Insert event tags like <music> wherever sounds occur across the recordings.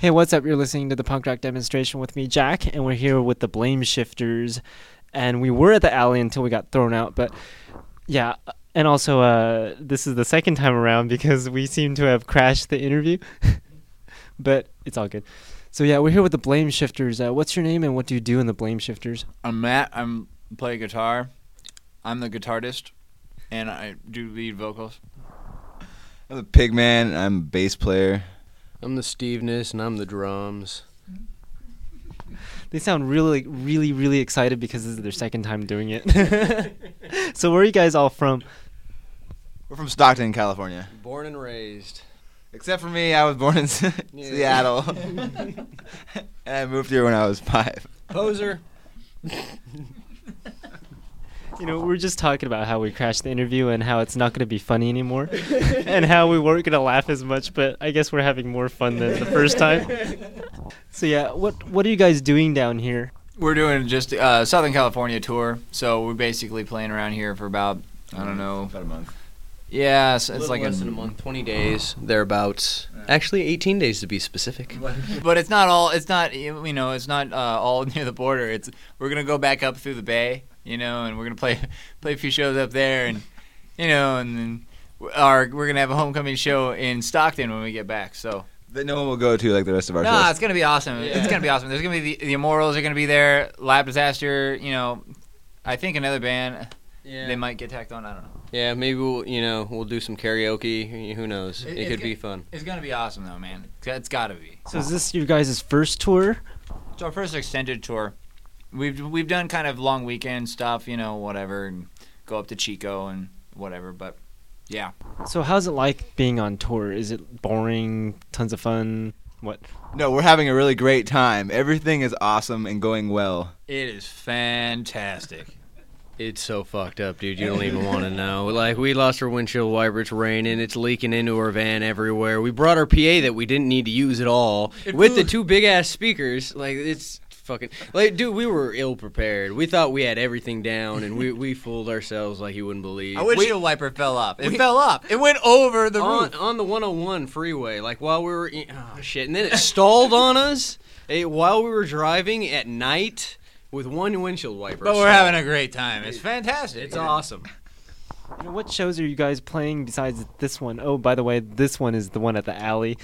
Hey, what's up? You're listening to the punk rock demonstration with me, Jack, and we're here with the Blame Shifters. And we were at the alley until we got thrown out, but yeah. And also, uh, this is the second time around because we seem to have crashed the interview, <laughs> but it's all good. So yeah, we're here with the Blame Shifters. Uh, what's your name and what do you do in the Blame Shifters? I'm Matt. I'm play guitar. I'm the guitarist, and I do lead vocals. I'm the Pigman. I'm a bass player. I'm the Steveness and I'm the drums. They sound really, really, really excited because this is their second time doing it. <laughs> so where are you guys all from? We're from Stockton, California. Born and raised. Except for me, I was born in <laughs> Seattle, <laughs> and I moved here when I was five. Poser. You know, we are just talking about how we crashed the interview and how it's not going to be funny anymore, <laughs> and how we weren't going to laugh as much. But I guess we're having more fun than the first time. <laughs> So yeah, what what are you guys doing down here? We're doing just uh, Southern California tour, so we're basically playing around here for about I don't know About a month. Yeah, it's, it's like less a, than a month, 20 days, thereabouts. Actually, 18 days to be specific. <laughs> but it's not all. It's not you know. It's not uh, all near the border. It's we're gonna go back up through the bay, you know, and we're gonna play <laughs> play a few shows up there, and you know, and then our we're gonna have a homecoming show in Stockton when we get back. So That no one will go to like the rest of our no, shows. it's gonna be awesome. It's gonna be awesome. There's gonna be the, the Immortals are gonna be there. Lab Disaster, you know, I think another band. Yeah. They might get tacked on. I don't know. Yeah, maybe we'll, you know, we'll do some karaoke. Who knows? It- It, it's could go- be fun. It's gonna be awesome though, man. It's gotta be. So is this your guys' first tour? It's our first extended tour. We've we've done kind of long weekend stuff, you know, whatever, and go up to Chico and whatever. But yeah, So how's it like being on tour? Is it boring? Tons of fun? What? No, we're having a really great time. Everything is awesome and going well. it is fantastic. It's so fucked up, dude. You don't even want to know. Like, we lost our windshield wiper. It's raining. It's leaking into our van everywhere. We brought our PA that we didn't need to use at all It with the two big ass speakers. Like, it's fucking. Like, dude, we were ill prepared. We thought we had everything down, and we, <laughs> we fooled ourselves like you wouldn't believe. A windshield wiper fell off. It fell off. It went over the on, roof. on the 101 freeway, like while we were, oh shit, and then it stalled on us eh, while we were driving at night with one windshield wiper. But we're having a great time. It's fantastic. It's awesome. You know, what shows are you guys playing besides this one? Oh, by the way, this one is the one at the alley.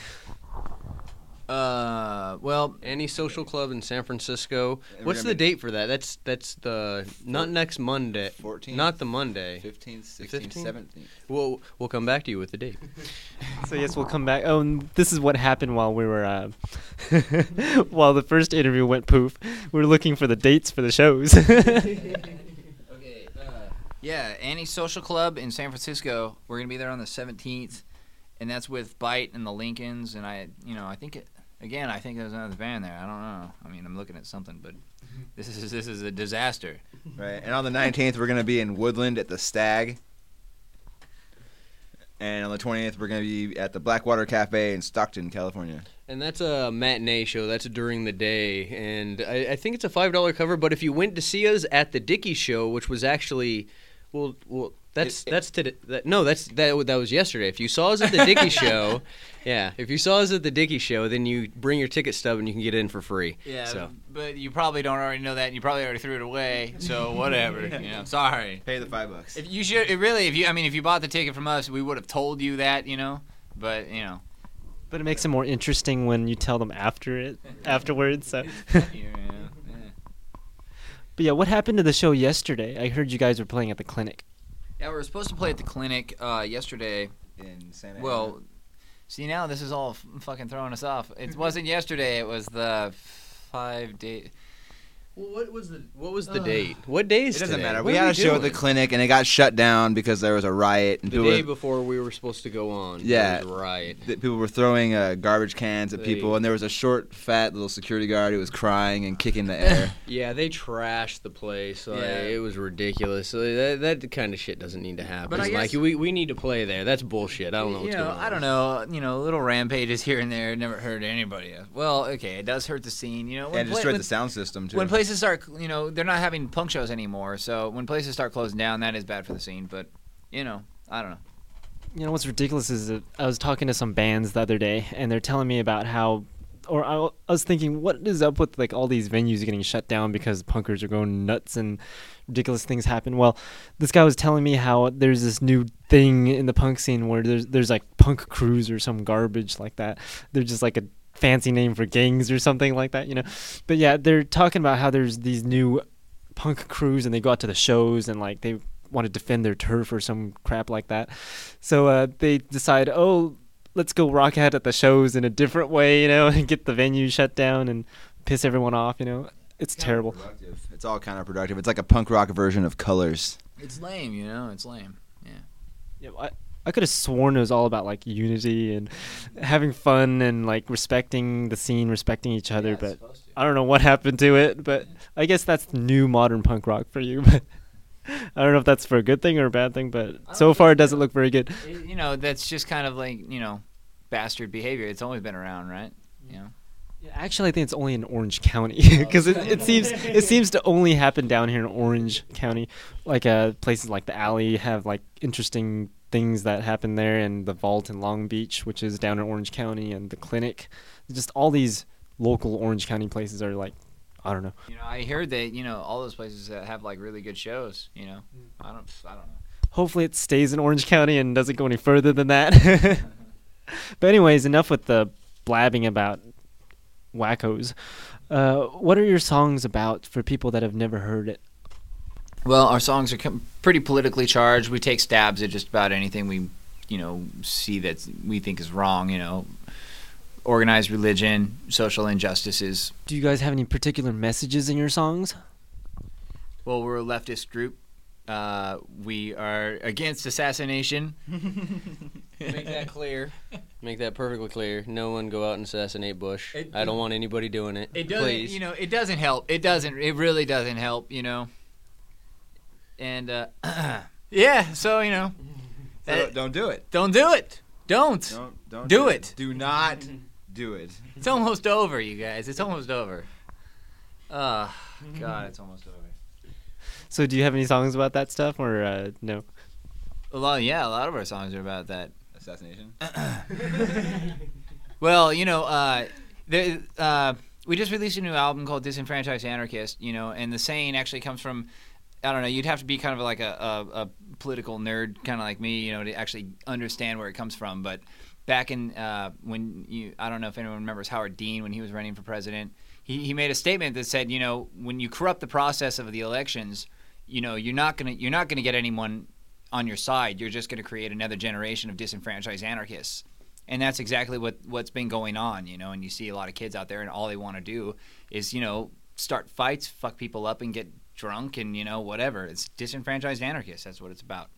Uh, well, Annie social club in San Francisco. And What's the date for that? That's that's the not next Monday. 14th? Not the Monday. 15th, 16th, 15th? 17th. We'll we'll come back to you with the date. <laughs> So yes, we'll come back. Oh, and this is what happened while we were, uh, <laughs> while the first interview went poof. We are looking for the dates for the shows. <laughs> okay. Uh, yeah, Annie Social Club in San Francisco. We're gonna be there on the 17th, and that's with Bite and the Lincolns. And I, you know, I think it. Again, I think there's another band there. I don't know. I mean, I'm looking at something, but mm-hmm. this is this is a disaster. Right. And on the 19th, we're going to be in Woodland at the Stag. And on the 20th, we're going to be at the Blackwater Cafe in Stockton, California. And that's a matinee show. That's during the day, and I, I think it's a five dollar cover. But if you went to see us at the Dickey show, which was actually, well, well, that's It- it- that's today. That, no, that's that that was yesterday. If you saw us at the Dickey <laughs> show, yeah, if you saw us at the Dickey show, then you bring your ticket stub and you can get in for free. Yeah, So. but you probably don't already know that, and you probably already threw it away. So whatever. <laughs> you know, sorry. Pay the five bucks. If you should, it really, if you, I mean, if you bought the ticket from us, we would have told you that, you know. But you know, but it makes it more interesting when you tell them after it, <laughs> afterwards. So, yeah, yeah. but yeah, what happened to the show yesterday? I heard you guys were playing at the clinic. Yeah, we were supposed to play at the clinic uh, yesterday. in Santa Well, see now this is all f- fucking throwing us off. It wasn't yesterday. It was the five day. Well, what was the what was the Ugh. date? What day is It doesn't today? matter. What We are had a show at the clinic, and it got shut down because there was a riot. And the day were, before we were supposed to go on. there Yeah. was a riot. that people were throwing uh, garbage cans at They- people, and there was a short, fat little security guard who was crying and kicking the air. <laughs> Yeah, they trashed the place. Like, Yeah. It was ridiculous. So that, that kind of shit doesn't need to happen. But I like we, we need to play there. That's bullshit. I don't know you know, going on. I don't know. You know, little rampages here and there never hurt anybody. Well, okay, it does hurt the scene. You know, when and pla- destroyed when- the sound system too. when places start, you know, they're not having punk shows anymore. So when places start closing down, that is bad for the scene. But you know, I don't know. You know what's ridiculous is that I was talking to some bands the other day, and they're telling me about how or I, was thinking, what is up with like all these venues getting shut down because punkers are going nuts and ridiculous things happen? Well, this guy was telling me how there's this new thing in the punk scene where there's there's like punk crews or some garbage like that. They're just like a fancy name for gangs or something like that, you know. But yeah, they're talking about how there's these new punk crews and they go out to the shows and like they want to defend their turf or some crap like that. So uh, they decide, oh, let's go rock out at the shows in a different way, you know, <laughs> and get the venue shut down and piss everyone off, you know. It's terrible. It's all kind of productive. It's like a punk rock version of Colors. It's lame, you know. It's lame. Yeah. Yeah, I, I could have sworn it was all about like unity and having fun and like respecting the scene, respecting each other, Yeah, but. I don't know what happened to it, but I guess that's new modern punk rock for you. <laughs> But I don't know if that's for a good thing or a bad thing, but so far it doesn't look very good. It- you know, that's just kind of like you know, bastard behavior. It's always been around, right? You know. Actually, I think it's only in Orange County <laughs> because it, it seems it seems to only happen down here in Orange County. Like uh, places like the Alley have like interesting things that happen there, and the Vault in Long Beach, which is down in Orange County, and the Clinic. Just all these local Orange County places are like, I don't know. You know, I heard that you know all those places that have like really good shows. You know, I don't, I don't know. Hopefully, it stays in Orange County and doesn't go any further than that. <laughs> <laughs> but anyways, enough with the blabbing about wackos. Uh, what are your songs about for people that have never heard it? Well, our songs are pretty politically charged. We take stabs at just about anything we, you know, see that we think is wrong. You know, organized religion, social injustices. Do you guys have any particular messages in your songs? Well, we're a leftist group. Uh, we are against assassination. <laughs> Make that clear. Make that perfectly clear. No one go out and assassinate Bush. It- I don't want anybody doing it. It doesn't, Please. you know, it doesn't help. It doesn't. It really doesn't help. You know. And uh, <clears throat> yeah, so you know, So Uh, don't do it. don't do it. Don't. Don't don't Do it. Do not do it. It's almost over, you guys. It's almost over. Oh, <sighs> God, it's almost over. So, do you have any songs about that stuff, or uh, no? A lot, yeah, a lot of our songs are about that. Assassination. <clears throat> Well, you know, uh, the, uh, we just released a new album called Disenfranchised Anarchist, you know, and the saying actually comes from, I don't know, you'd have to be kind of like a, a, a political nerd, kind of like me, you know, to actually understand where it comes from. But back in uh, when you, I don't know if anyone remembers Howard Dean when he was running for president, he, he made a statement that said, you know, when you corrupt the process of the elections, you know, you're not gonna you're not gonna get anyone on your side. You're just gonna create another generation of disenfranchised anarchists and that's exactly what what's been going on you know and you see a lot of kids out there and all they want to do is you know start fights fuck people up and get drunk and you know whatever. It's disenfranchised anarchists. That's what it's about.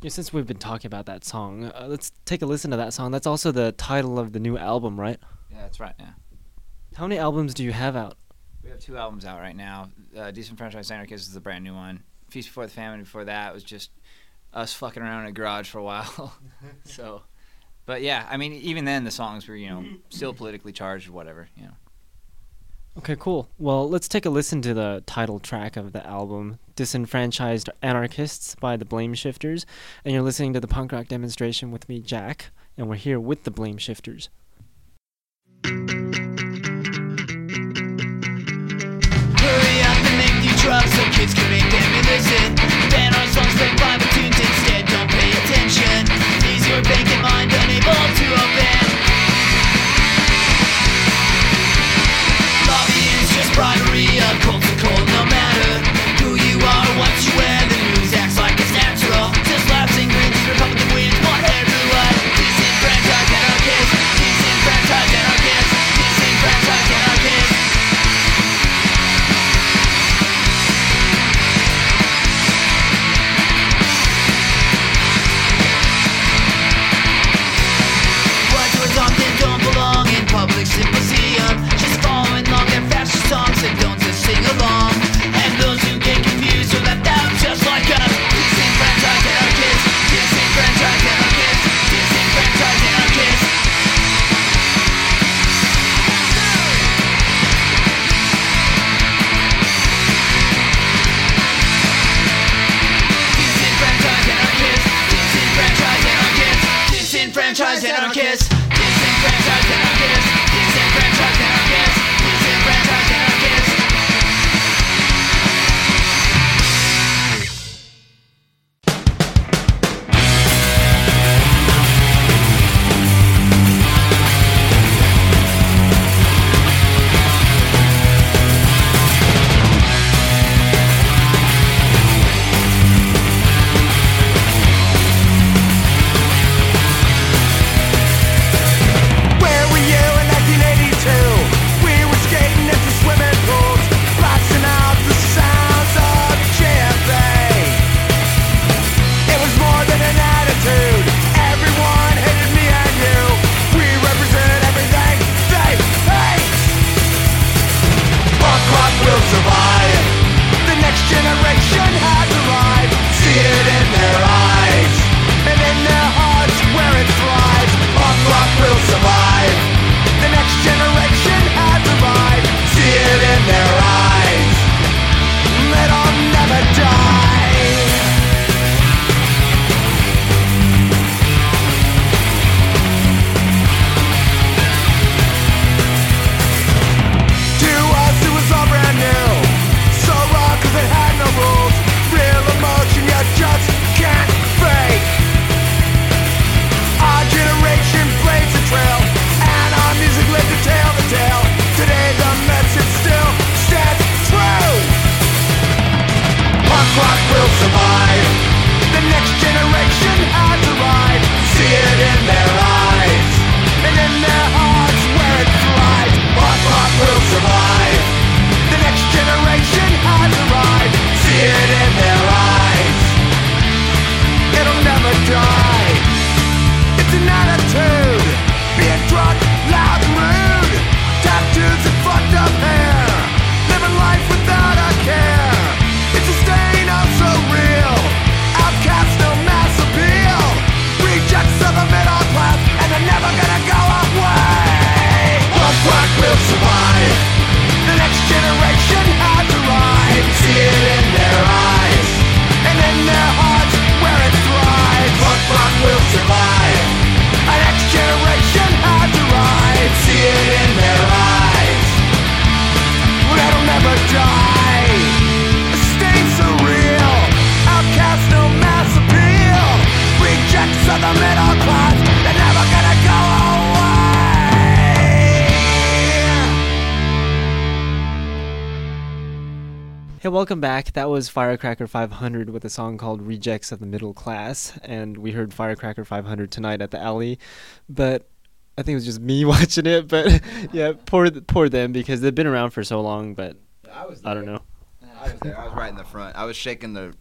Yeah, since we've been talking about that song, uh, let's take a listen to that song. That's also the title of the new album, right? yeah that's right yeah. How many albums do you have out? we have two albums out right now. Uh, disenfranchised anarchists is the brand new one. Feast before the famine before that was just us fucking around in a garage for a while. <laughs> So but yeah i mean even then the songs were you know still politically charged or whatever you know Okay, cool. Well, let's take a listen to the title track of the album, Disenfranchised Anarchists by the Blame Shifters. And you're listening to the punk rock demonstration with me, Jack, and we're here with the Blame Shifters. Hurry up and make new drugs so kids can make them illicit. Ban our songs, play Bible tunes instead, don't pay attention. Your vacant welcome back. That was Firecracker 500 with a song called Rejects of the Middle Class. And we heard Firecracker 500 tonight at the alley. But I think it was just me <laughs> watching it. But <laughs> yeah, poor, poor them because they've been around for so long. But I was. I don't know. I was there. I was right in the front. I was shaking the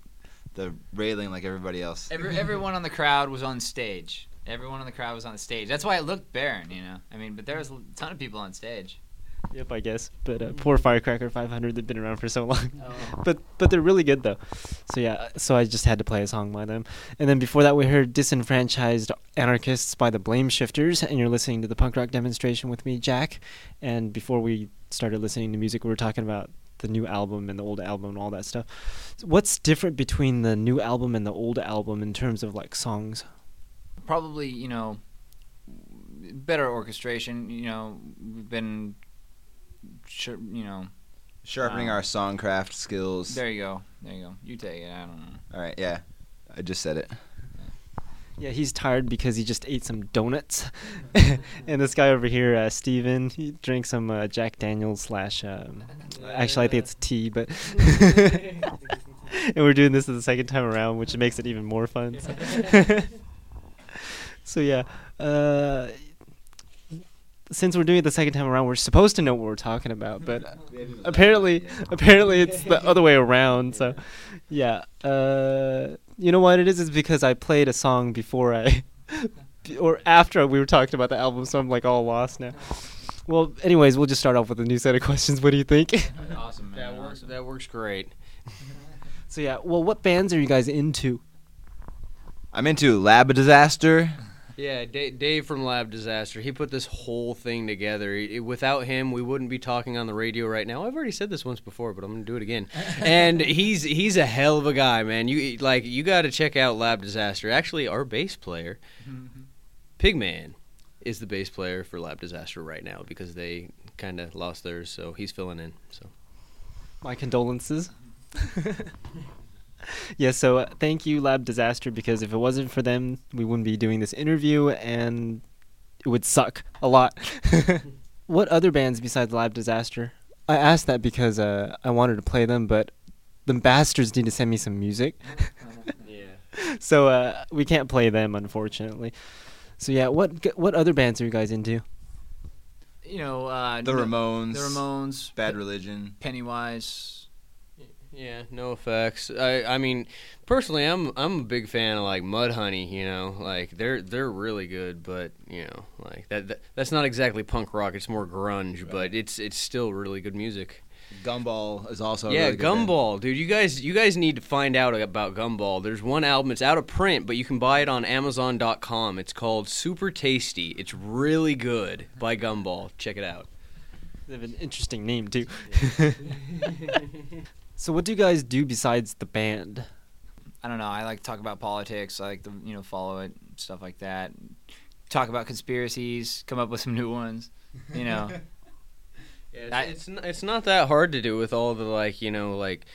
the railing like everybody else. Every, everyone on the crowd was on stage. Everyone on the crowd was on stage. That's why it looked barren, you know. I mean, but there was a ton of people on stage. Yep, I guess. But uh, poor Firecracker 500, they've been around for so long. <laughs> But but they're really good though. So yeah, so I just had to play a song by them. And then before that, we heard "Disenfranchised Anarchists" by the Blame Shifters, and you're listening to the punk rock demonstration with me, Jack. And before we started listening to music, we were talking about the new album and the old album and all that stuff. So what's different between the new album and the old album in terms of like songs? Probably, you know, better orchestration. You know, we've been, you know, Sharpening Wow. our songcraft skills. there you go, there you go. You take it. I don't know. All right, yeah. I just said it. Yeah, he's tired because he just ate some donuts. <laughs> and this guy over here, uh, Steven, he drank some uh, Jack Daniels slash. Um, actually, I think it's tea, but. <laughs> and we're doing this the second time around, which makes it even more fun. So, <laughs> so yeah, uh, since we're doing it the second time around, we're supposed to know what we're talking about, but apparently, apparently it's the other way around. So, yeah. Uh, you know what it is? Is because I played a song before I, <laughs> or after we were talking about the album, so I'm like all lost now. Well, anyways, we'll just start off with a new set of questions. What do you think? <laughs> Awesome, man. That works. awesome. That works great. so yeah, well, what bands are you guys into? I'm into Lab Disaster. Yeah, Dave, Dave from Lab Disaster. He put this whole thing together. He- without him, we wouldn't be talking on the radio right now. I've already said this once before, but I'm gonna do it again. <laughs> and he's he's a hell of a guy, man. You like you got to check out Lab Disaster. Actually, our bass player, mm-hmm. Pigman, is the bass player for Lab Disaster right now because they kind of lost theirs, so he's filling in. So My condolences. <laughs> <laughs> yeah, so uh, thank you, Lab Disaster, because if it wasn't for them, we wouldn't be doing this interview and it would suck a lot. <laughs> what other bands besides Lab Disaster? I asked that because uh, I wanted to play them, but the bastards need to send me some music. <laughs> yeah. so uh, we can't play them, unfortunately. So yeah, what what other bands are you guys into? You know, uh, The no- Ramones. The Ramones. Bad Religion. Pennywise. Yeah, NOFX. I I mean, personally, I'm I'm a big fan of like Mudhoney. You know, like they're they're really good, but you know, like that, that that's not exactly punk rock. It's more grunge, but it's it's still really good music. Gumball is also. a yeah, really good band. Gumball, dude. You guys you guys need to find out about Gumball. There's one album. It's out of print, but you can buy it on Amazon.com. It's called Super Tasty. It's really good by Gumball. Check it out. They have an interesting name too. <laughs> <laughs> so what do you guys do besides the band? I don't know. I like to talk about politics. I like to you know follow it, stuff like that. Talk about conspiracies. Come up with some new ones. You know. <laughs> Yeah, it's, I- it's it's not that hard to do with all the like you know like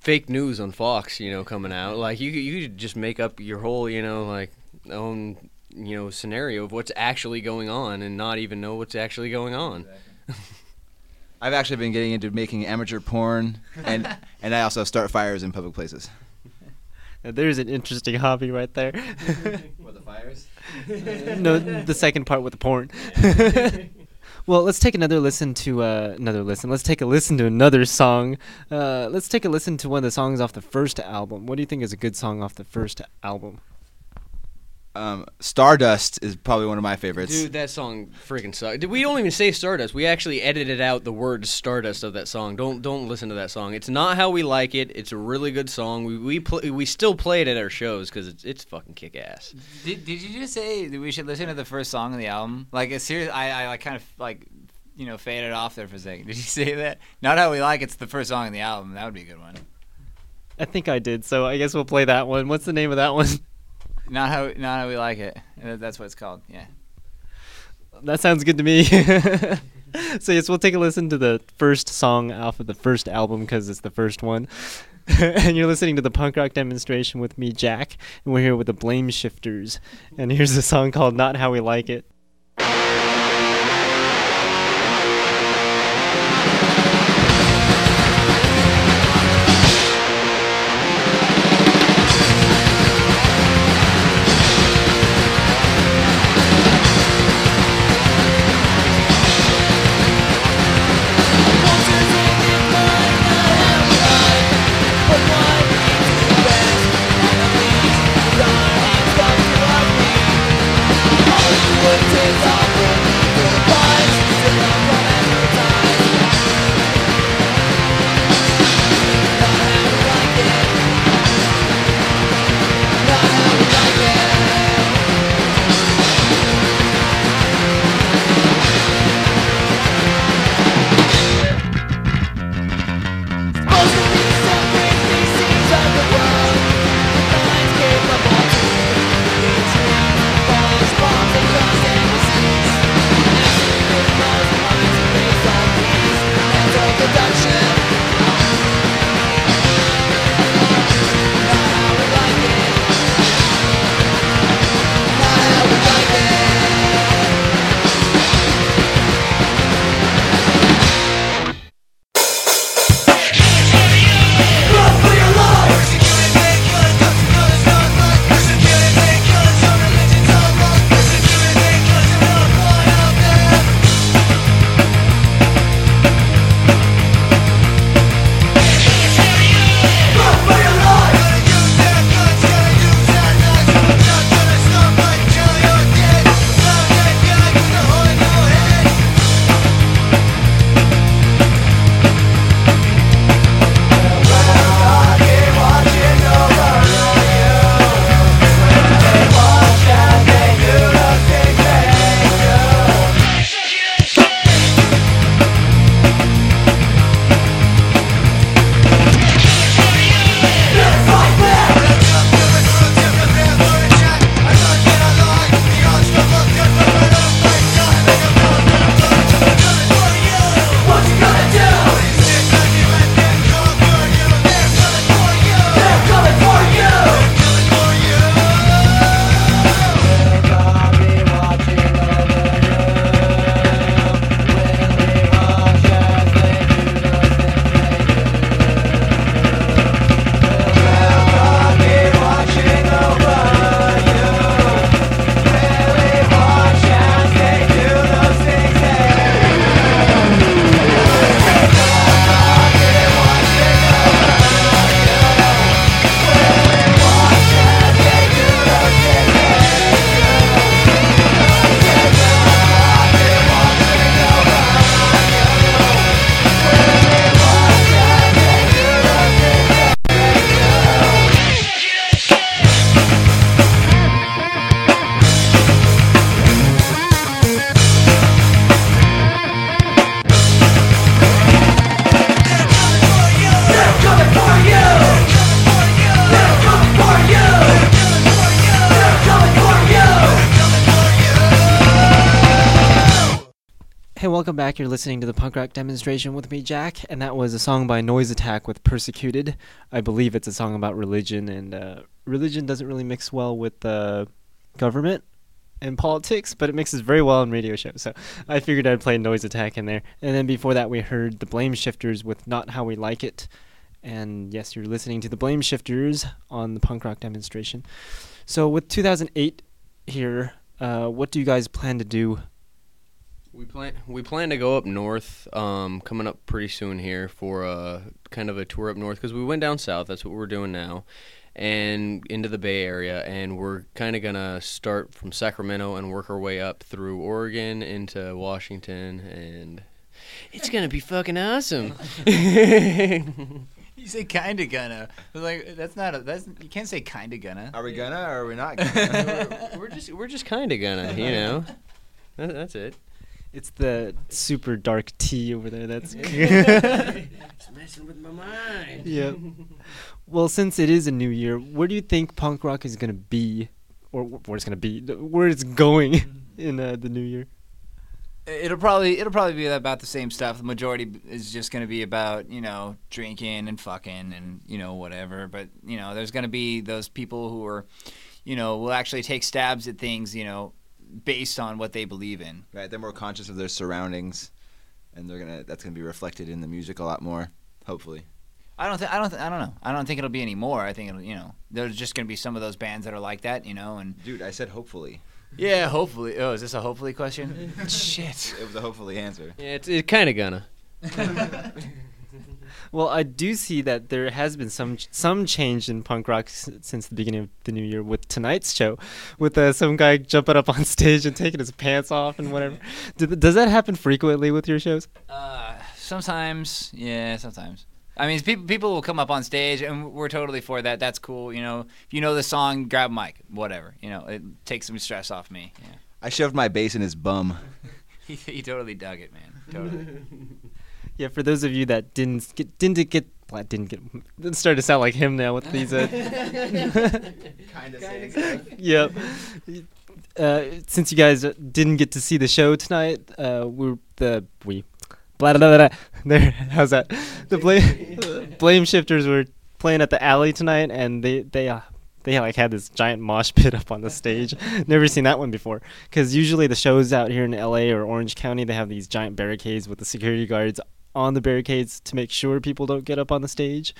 fake news on Fox you know coming out. <laughs> Like you you could just make up your whole you know like own you know scenario of what's actually going on and not even know what's actually going on. <laughs> I've actually been getting into making amateur porn, and <laughs> and I also start fires in public places. Now, there's an interesting hobby right there. <laughs> What the fires? <laughs> no, the second part with the porn. well, let's take another listen to uh, another listen. Let's take a listen to another song. Uh, let's take a listen to one of the songs off the first album. What do you think is a good song off the first album? Um, Stardust is probably one of my favorites. Dude, that song freaking sucks. We don't even say Stardust. We actually edited out the word Stardust of that song. Don't don't listen to that song. It's not how we like it. It's a really good song. We we pl- we still play it at our shows because it's it's fucking kick ass. Did, did you just say that we should listen to the first song of the album? Like, it's serious. I, I like kind of like, you know, faded off there for a second. <laughs> Did you say that? Not how we like it, it's the first song of the album. That would be a good one. I think I did, so I guess we'll play that one. What's the name of that one? <laughs> Not how not how we like it. That's what it's called. Yeah. That sounds good to me. <laughs> so yes, we'll take a listen to the first song off of the first album because it's the first one. <laughs> and you're listening to the punk rock demonstration with me, Jack, and we're here with the Blame Shifters. And here's a song called "Not How We Like It." Back. You're listening to the punk rock demonstration with me, Jack, and that was a song by Noise Attack with Persecuted. I believe it's a song about religion, and uh, religion doesn't really mix well with uh, government and politics, but it mixes very well in radio shows. So I figured I'd play Noise Attack in there. And then before that, we heard the Blame Shifters with Not How We Like It. And yes, you're listening to the Blame Shifters on the punk rock demonstration. So with 2008 here, uh, what do you guys plan to do We plan we plan to go up north, um, coming up pretty soon here for a kind of a tour up north because we went down south. That's what we're doing now, and into the Bay Area, and we're kind of gonna start from Sacramento and work our way up through Oregon into Washington, and it's gonna be fucking awesome. You say kinda gonna. But, Like that's not a that's you can't say kinda gonna. Are we gonna or are we not <laughs> gonna? we're, we're just we're just kind of gonna, you know. That, that's it. It's the super dark tea over there. That's <laughs> It's messing with my mind. yeah. Well, since it is a new year, where do you think punk rock is gonna be, or where it's gonna be, where it's going <laughs> in uh, the new year? It'll probably it'll probably be about the same stuff. The majority is just going to be about you know drinking and fucking and you know whatever. But you know there's going to be those people who are, you know, will actually take stabs at things you know based on what they believe in. right, they're more conscious of their surroundings, and they're gonna. That's gonna be reflected in the music a lot more. Hopefully. I don't think I don't th- I don't know. I don't think it'll be any more. I think it'll you know there's just going to be some of those bands that are like that you know and Dude, I said hopefully. yeah hopefully. Oh, is this a hopefully question? <laughs> Shit. It was a hopefully answer. Yeah, it's it kind of gonna. <laughs> Well, I do see that there has been some some change in punk rock s- since the beginning of the new year with tonight's show, with uh, some guy jumping up on <laughs> stage and taking his pants off and whatever. <laughs> Do does that happen frequently with your shows? Uh, sometimes, yeah, sometimes. I mean, people people will come up on stage, and we're totally for that. That's cool. You know, if you know the song, grab a mic, whatever. You know, it takes some stress off me. Yeah. I shoved my bass in his bum. <laughs> He, he totally dug it, man. Totally. Yeah, for those of you that didn't get didn't get well, didn't get it started to sound like him now with these. Uh, kind of saying yep. Uh, since you guys uh, didn't get to see the show tonight, uh, we're the we blah blah blah. blah. There, how's that? The <laughs> blame blame shifters were playing at the alley tonight, and they they uh, they like had this giant mosh pit up on the stage. Never seen that one before. Because usually the shows out here in L.A. or Orange County, they have these giant barricades with the security guards on the barricades to make sure people don't get up on the stage.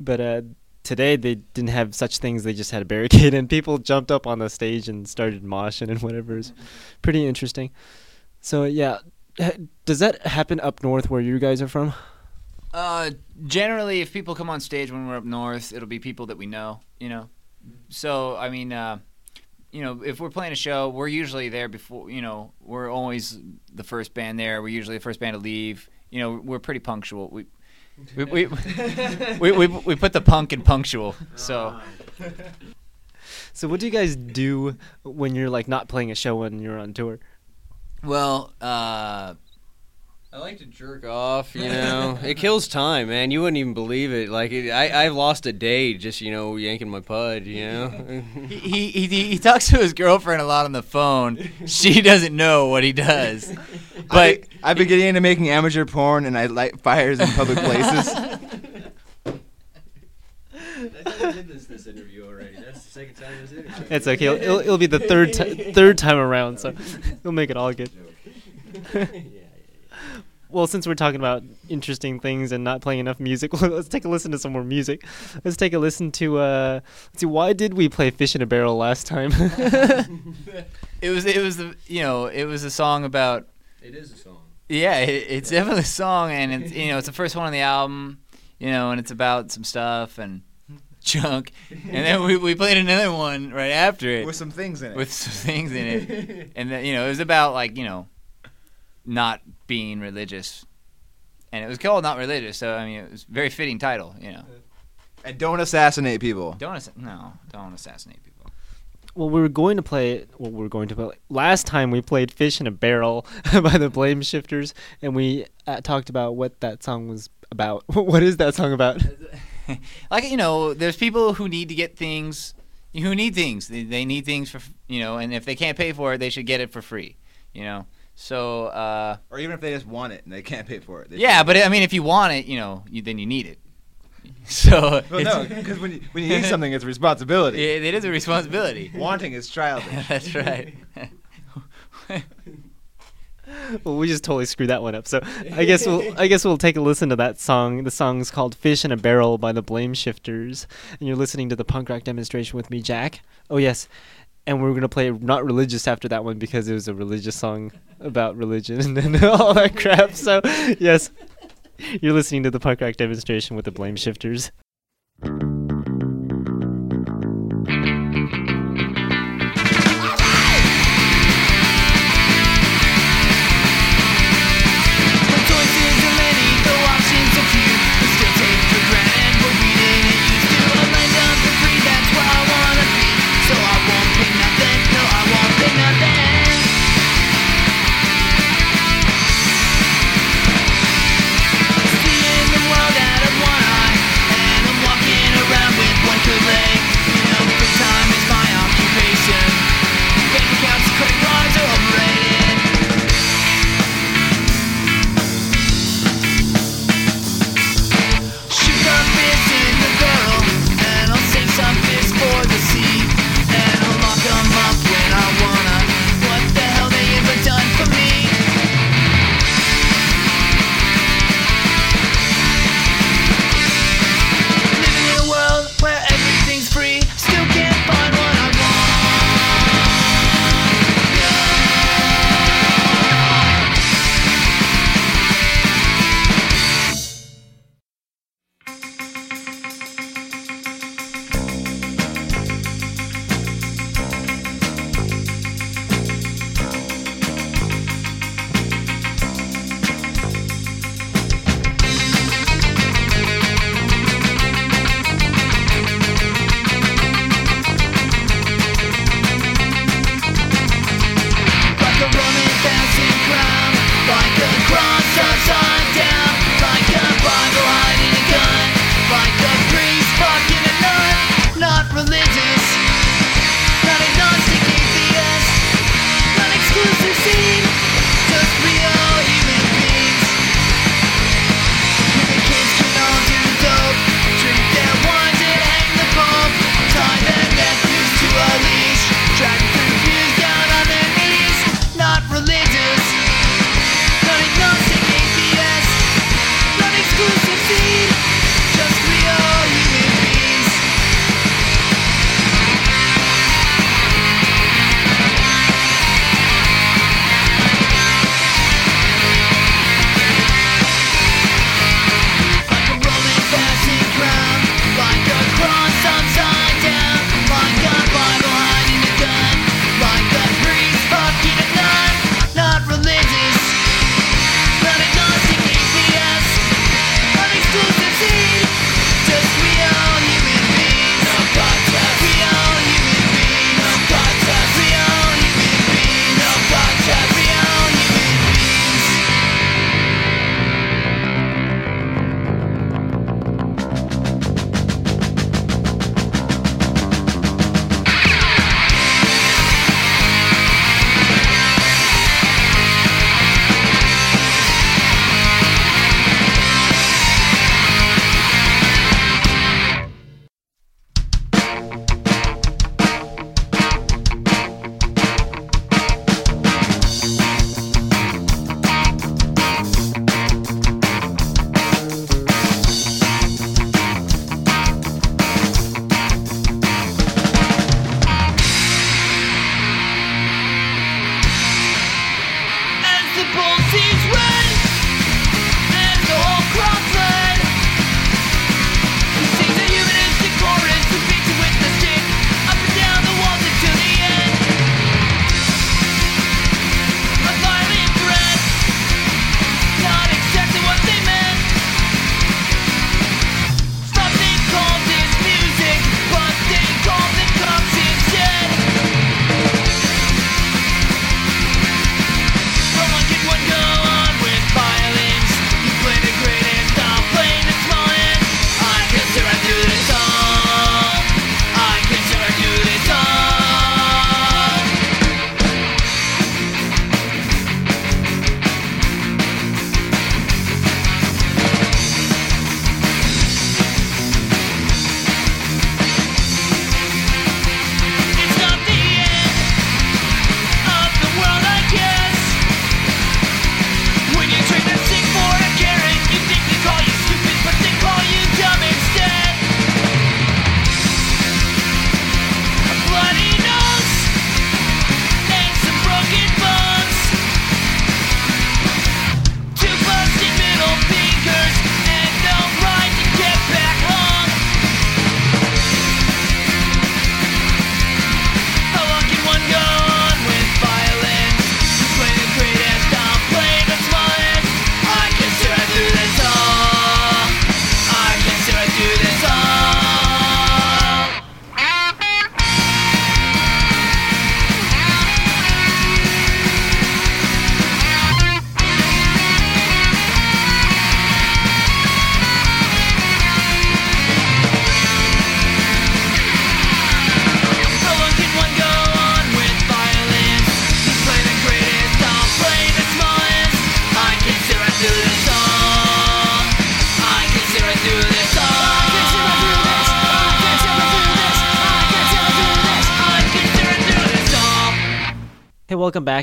But uh, today they didn't have such things. They just had a barricade, <laughs> and people jumped up on the stage and started moshing and whatever. It's pretty interesting. So yeah, does that happen up north where you guys are from? Uh, generally, if people come on stage when we're up north, it'll be people that we know. You know, so I mean, uh, you know, if we're playing a show, we're usually there before. You know, we're always the first band there. We're usually the first band to leave. You know, we're pretty punctual. We we we, <laughs> <laughs> we, we, we put the punk in punctual. So So what do you guys do when you're like not playing a show when you're on tour? well, uh, I like to jerk off, you know. <laughs> it kills time, man. You wouldn't even believe it. Like it, I, I've lost a day just, you know, yanking my pud, you know. he, he he he talks to his girlfriend a lot on the phone. She <laughs> doesn't know what he does, but. I, I've been getting into making amateur porn, and I light fires in public places. This this interview already. That's the second time this interview. It's okay. It'll, it'll, it'll be the third ti third time around, so <laughs> we'll make it all good. Well, since we're talking about interesting things and not playing enough music, <laughs> well, let's take a listen to some more music. Let's take a listen to. Uh, let's see, why did we play "Fish in a Barrel" last time? <laughs> It was it was the you know it was a song about It is a song. yeah it, it's definitely a song and it's you know it's the <laughs> first one on the album you know and it's about some stuff and junk and then we, we played another one right after it With some things in it. with some things in it and then you know it was about like you know not being religious and it was called not religious so I mean it was a very fitting title you know and don't assassinate people. don't ass- no don't assassinate people well, we were going to play. Well, we were going to play. Last time we played "Fish in a Barrel" <laughs> by the Blame Shifters, and we uh, talked about what that song was about. <laughs> what is that song about? <laughs> like you know, there's people who need to get things, who need things. They, they need things for you know, and if they can't pay for it, they should get it for free. You know, So uh, Or even if they just want it and they can't pay for it. yeah, should. but I mean, if you want it, you know, you, then you need it. <laughs> So Well, it's- no, because when you, when you need something, it's a responsibility. it, it is a responsibility. <laughs> Wanting is childish. <laughs> That's right. Well, we just totally screwed that one up. So I guess we'll I guess we'll take a listen to that song. The song's called "Fish in a Barrel" by the Blame Shifters, and you're listening to the punk rock demonstration with me, Jack. Oh yes, and we're gonna play "Not Religious" after that one because it was a religious song about religion <laughs> and <laughs> all that crap. So yes, you're listening to the punk rock demonstration with the Blame Shifters.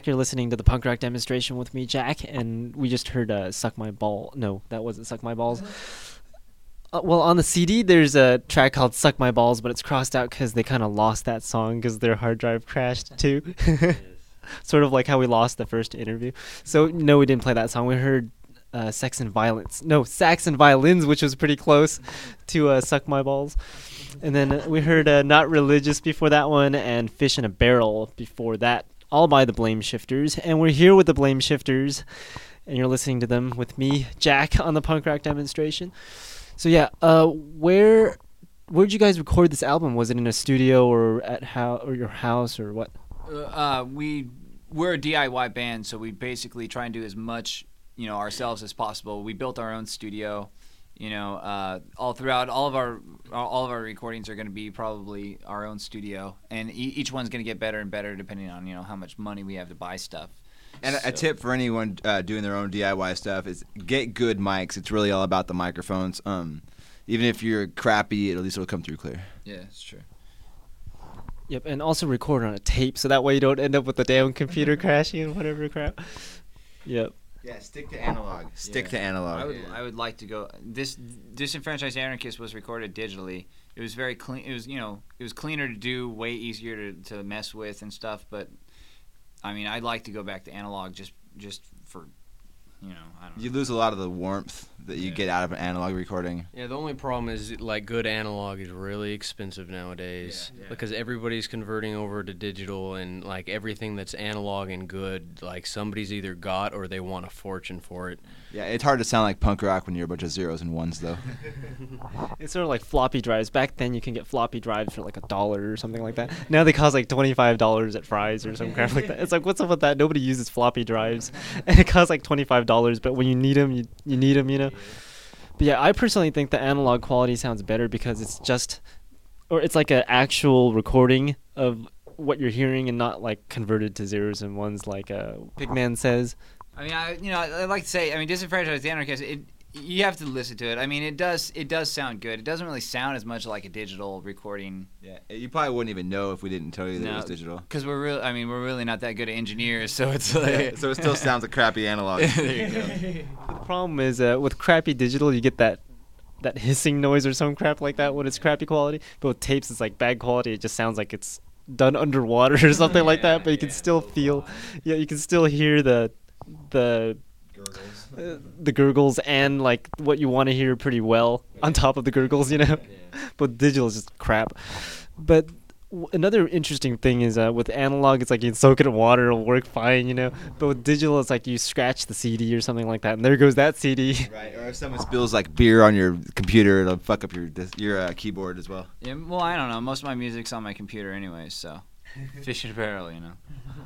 Back. You're listening to the punk rock demonstration with me, Jack, and we just heard uh, "Suck My Ball." No, that wasn't "Suck My Balls." Uh, well, on the CD, there's a track called "Suck My Balls," but it's crossed out because they kind of lost that song because their hard drive crashed too. <laughs> sort of like how we lost the first interview. So no, we didn't play that song. We heard uh, "Sex and Violence." No, "Sax and Violins," which was pretty close to uh, "Suck My Balls." And then we heard uh, "Not Religious" before that one, and "Fish in a Barrel" before that, all by the Blame Shifters. And we're here with the Blame Shifters, and you're listening to them with me, Jack, on the punk rock demonstration. So yeah, uh, where where'd you guys record this album? Was it in a studio or at how or your house or what? Uh, we we're a DIY band, so we basically try and do as much you know ourselves as possible. We built our own studio. You know, uh, all throughout all of our all of our recordings are going to be probably our own studio, and e- each one's going to get better and better depending on you know how much money we have to buy stuff. And a, a tip for anyone uh, doing their own DIY stuff is get good mics. It's really all about the microphones. Um, even if you're crappy, at least it'll come through clear. Yeah, it's true. Yep, and also record on a tape so that way you don't end up with the damn computer <laughs> crashing and whatever crap. Yep. Yeah, stick to analog. Stick Yeah. to analog. I would I would like to go. This disenfranchised anarchist was recorded digitally. It was very clean. It was you know it was cleaner to do, way easier to, to mess with and stuff. But I mean, I'd like to go back to analog just just for you know I don't know. Lose a lot of the warmth that you Yeah. get out of an analog recording. Yeah, the only problem is like good analog is really expensive nowadays Yeah, yeah. because everybody's converting over to digital and like everything that's analog and good, like somebody's either got or they want a fortune for it. Mm-hmm. Yeah, it's hard to sound like punk rock when you're a bunch of zeros and ones, though. <laughs> It's sort of like floppy drives. Back then, you can get floppy drives for like a dollar or something like that. Now they cost like twenty five dollars at Fry's or some crap like that. It's like, what's up with that? Nobody uses floppy drives, and <laughs> it costs like twenty five dollars. But when you need them, you you need them, you know. But yeah, I personally think the analog quality sounds better because it's just, or it's like an actual recording of what you're hearing and not like converted to zeros and ones like uh, Pigman says. I mean, I you know I, I'd like to say I mean disenfranchised anarchist. It you have to listen to it. I mean, it does it does sound good. It doesn't really sound as much like a digital recording Yeah, you probably wouldn't even know if we didn't tell you that it was digital. because we're real. I mean, we're really not that good at engineers. So it's Yeah, like so it still sounds like crappy analog. <laughs> there you go. <laughs> The problem is uh, with crappy digital, you get that that hissing noise or some crap like that when it's crappy quality. But with tapes, it's like bad quality. It just sounds like it's done <laughs> underwater or something like that. But you can still feel, yeah, you can still hear the the uh, the gurgles and like what you want to hear pretty well on top of the gurgles, you know. <laughs> but digital is just crap. But w- another interesting thing is uh, with analog, it's like you can soak it in water, it'll work fine, you know. But with digital, it's like you scratch the CD or something like that, and there goes that CD. Right, <laughs> or if someone spills like beer on your computer, it'll fuck up your your uh, keyboard as well. Yeah, well, I don't know. Most of my music's on my computer anyway, so fish in a barrel, you know.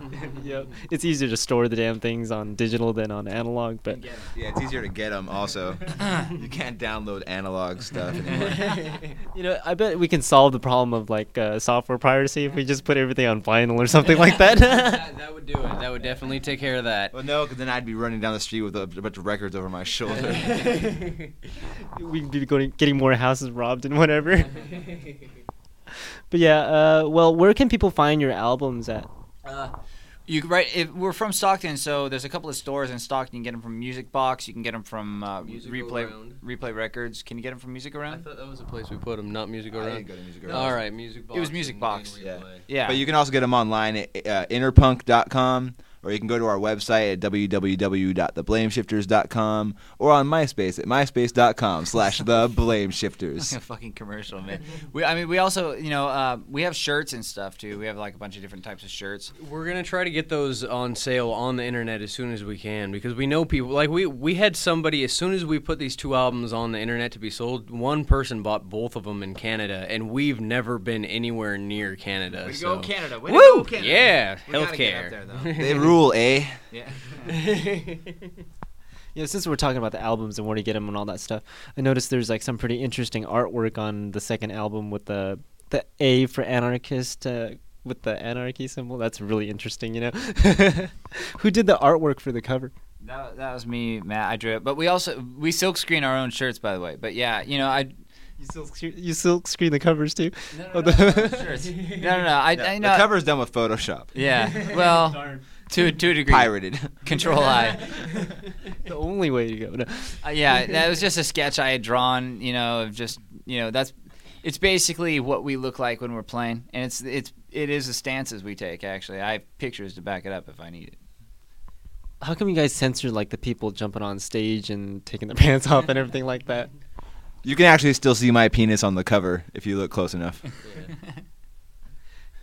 <laughs> yep. It's easier to store the damn things on digital than on analog, but Yeah, it's easier to get them. Also, <laughs> you can't download analog stuff anymore. <laughs> you know, I bet we can solve the problem of like uh, software piracy if we just put everything on vinyl or something like that. that, that would do it. That would definitely take care of that. well, no, because then I'd be running down the street with a, a bunch of records over my shoulder. We'd be going, getting more houses robbed and whatever. But yeah, uh, well, where can people find your albums at? Uh, you right? If we're from Stockton, so there's a couple of stores in Stockton. You can get them from Music Box. You can get them from uh, Replay Around. Replay Records. Can you get them from Music Around? I Around? thought that was the place we put them, not Music I Around. didn't go to music No, Around. All right, Music Box. It was Music and- Box. and Yeah. Yeah. But you can also get them online at uh, interpunk.com, or you can go to our website at www.theblameshifters.com, or on MySpace at myspace.com slash the <laughs> blame shifters. a <laughs> fucking commercial, man. We, I mean, we also, you know, uh, we have shirts and stuff too. We have like a bunch of different types of shirts. We're gonna try to get those on sale on the internet as soon as we can because we know people. Like we we had somebody as soon as we put these two albums on the internet to be sold. One person bought both of them in Canada, and we've never been anywhere near Canada. Way to so. go, Canada! Way Woo! go, Canada! Yeah, We gotta get up healthcare. there, though. <laughs> They rule, eh? <laughs> Yeah. You know, since we're talking about the albums and where to get them and all that stuff, I noticed there's like some pretty interesting artwork on the second album with the the A for anarchist uh, with the anarchy symbol. That's really interesting, you know. <laughs> Who did the artwork for the cover? That, that was me, Matt. I drew it. But we also we silk screen our own shirts, by the way. But yeah, you know, I You silk screen, you silk screen the covers too. no, no, the- no. <laughs> No, no, no. I, No, I the know. cover's done with Photoshop. Yeah. Well, to to a degree. Pirated. <laughs> Control I. <laughs> the only way to go. No. Uh, yeah, that was just a sketch I had drawn. You know, of just you know that's it's basically what we look like when we're playing, and it's it's it is the stances we take. Actually, I have pictures to back it up if I need it. How come you guys censor like the people jumping on stage and taking their <laughs> pants off and everything like that? You can actually still see my penis on the cover if you look close enough.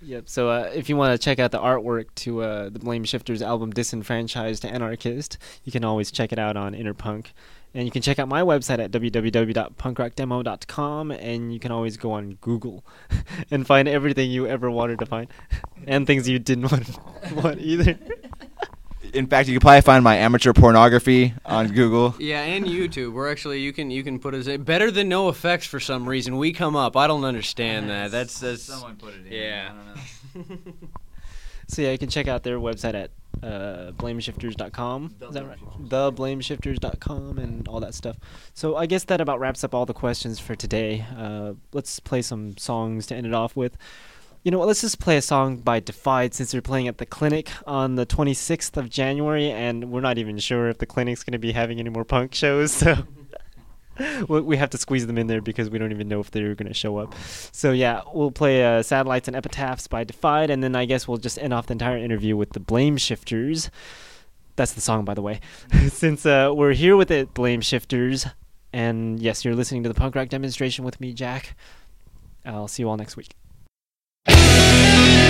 Yep. So uh, if you want to check out the artwork to uh, the Blame Shifters album "Disenfranchised Anarchist," you can always check it out on Interpunk, and you can check out my website at www.punkrockdemo.com, and you can always go on Google <laughs> and find everything you ever wanted to find, and things you didn't <laughs> want, want either. <laughs> In fact, you can probably find my amateur pornography on <laughs> Google. Yeah, and YouTube. We're actually you can you can put us better than NOFX for some reason. We come up. I don't understand that. That's that's Someone put it in. Yeah. I don't know. <laughs> So yeah, you can check out their website at uh, blameshifters.com. The Is that right? Blameshifters. Theblameshifters.com and all that stuff. So I guess that about wraps up all the questions for today. Uh, let's play some songs to end it off with. You know what? Let's just play a song by Defied since they're playing at the clinic on the 26th of January, and we're not even sure if the clinic's going to be having any more punk shows. So <laughs> we have to squeeze them in there because we don't even know if they're going to show up. So yeah, we'll play uh, "Satellites and Epitaphs" by Defied, and then I guess we'll just end off the entire interview with the Blame Shifters. That's the song, by the way. <laughs> Since uh, we're here with the Blame Shifters, and yes, you're listening to the punk rock demonstration with me, Jack. I'll see you all next week. Thank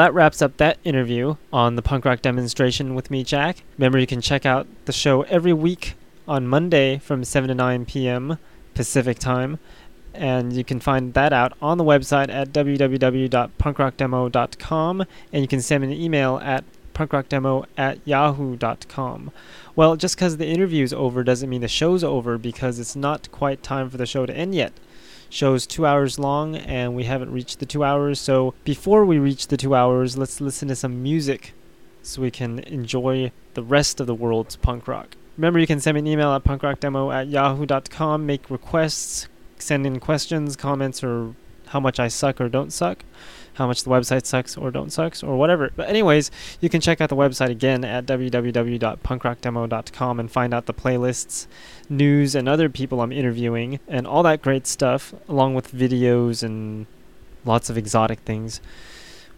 that wraps up that interview on the punk rock demonstration with me, Jack. Remember, you can check out the show every week on Monday from 7 to 9 p.m. Pacific time. And you can find that out on the website at www.punkrockdemo.com. And you can send an email at punkrockdemo at yahoo.com. Well, just because the interview's over doesn't mean the show's over because it's not quite time for the show to end yet show's two hours long and we haven't reached the two hours. So before we reach the two hours let's listen to some music so we can enjoy the rest of the world's punk rock. Remember you can send me an email at punkrockdemo at yahoo.com make requests send in questions comments or how much i suck or don't suck how much the website sucks or don't sucks or whatever but anyways you can check out the website again at www.punkrockdemo.com and find out the playlists news and other people I'm interviewing and all that great stuff, along with videos and lots of exotic things.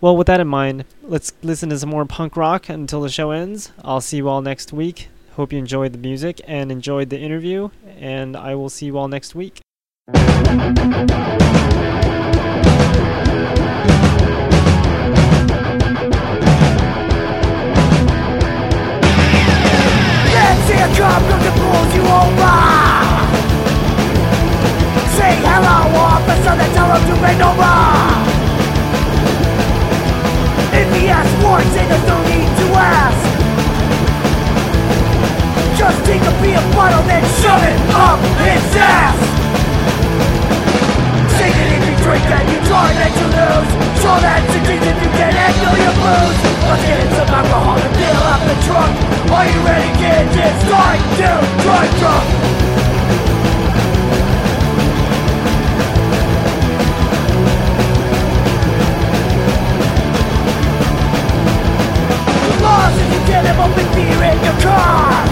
Well, with that in mind, let's listen to some more punk rock until the show ends. I'll see you all next week. Hope you enjoyed the music and enjoyed the interview, and I will see you all next week. Fancy a cop come to pull you over. Say hello officer then tell him to bend over. If he asks more say there's no need to ask. Just take a beer bottle then shove it up his ass that drink and you drive and you lose. Show that to kids if you can handle your booze Let's get some alcohol and fill up the trunk Are you ready? Kids? It's time to drive drunk. If you get beer in your car.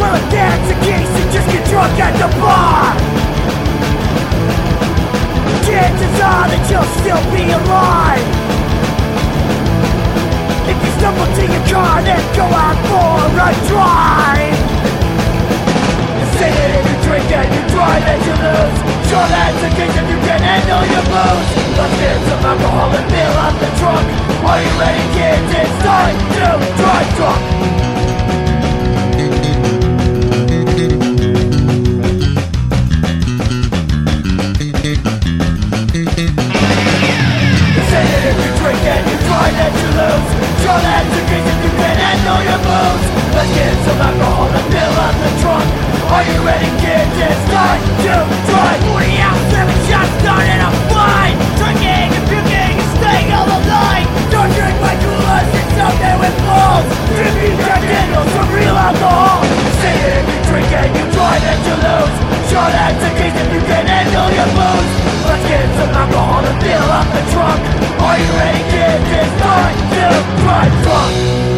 Well if that's the case. Then just get drunk at the bar chances are that you'll still be alive. If you stumble to your car, then go out for a drive. Say that if you drink and you drive and you lose. Sure that's the case if you can handle your booze Let's get some alcohol and fill up the trunk. Are you ready kids? It's time to drive drunk if you and drive that you lose Sure that's the case if you can handle your booze Let's get some alcohol and fill up the trunk Are you ready kids? It's time to drive 40 ounce, 7 shots done and I'm fine Drinking and puking and staying all the night Don't drink my coolers, it's with balls Drinking Daniels some real alcohol. That if you drink and you lose. Sure that's the case if you can handle your booze Let's get some alcohol and fill up the trunk. Are you ready? Kids? It's time to drive drunk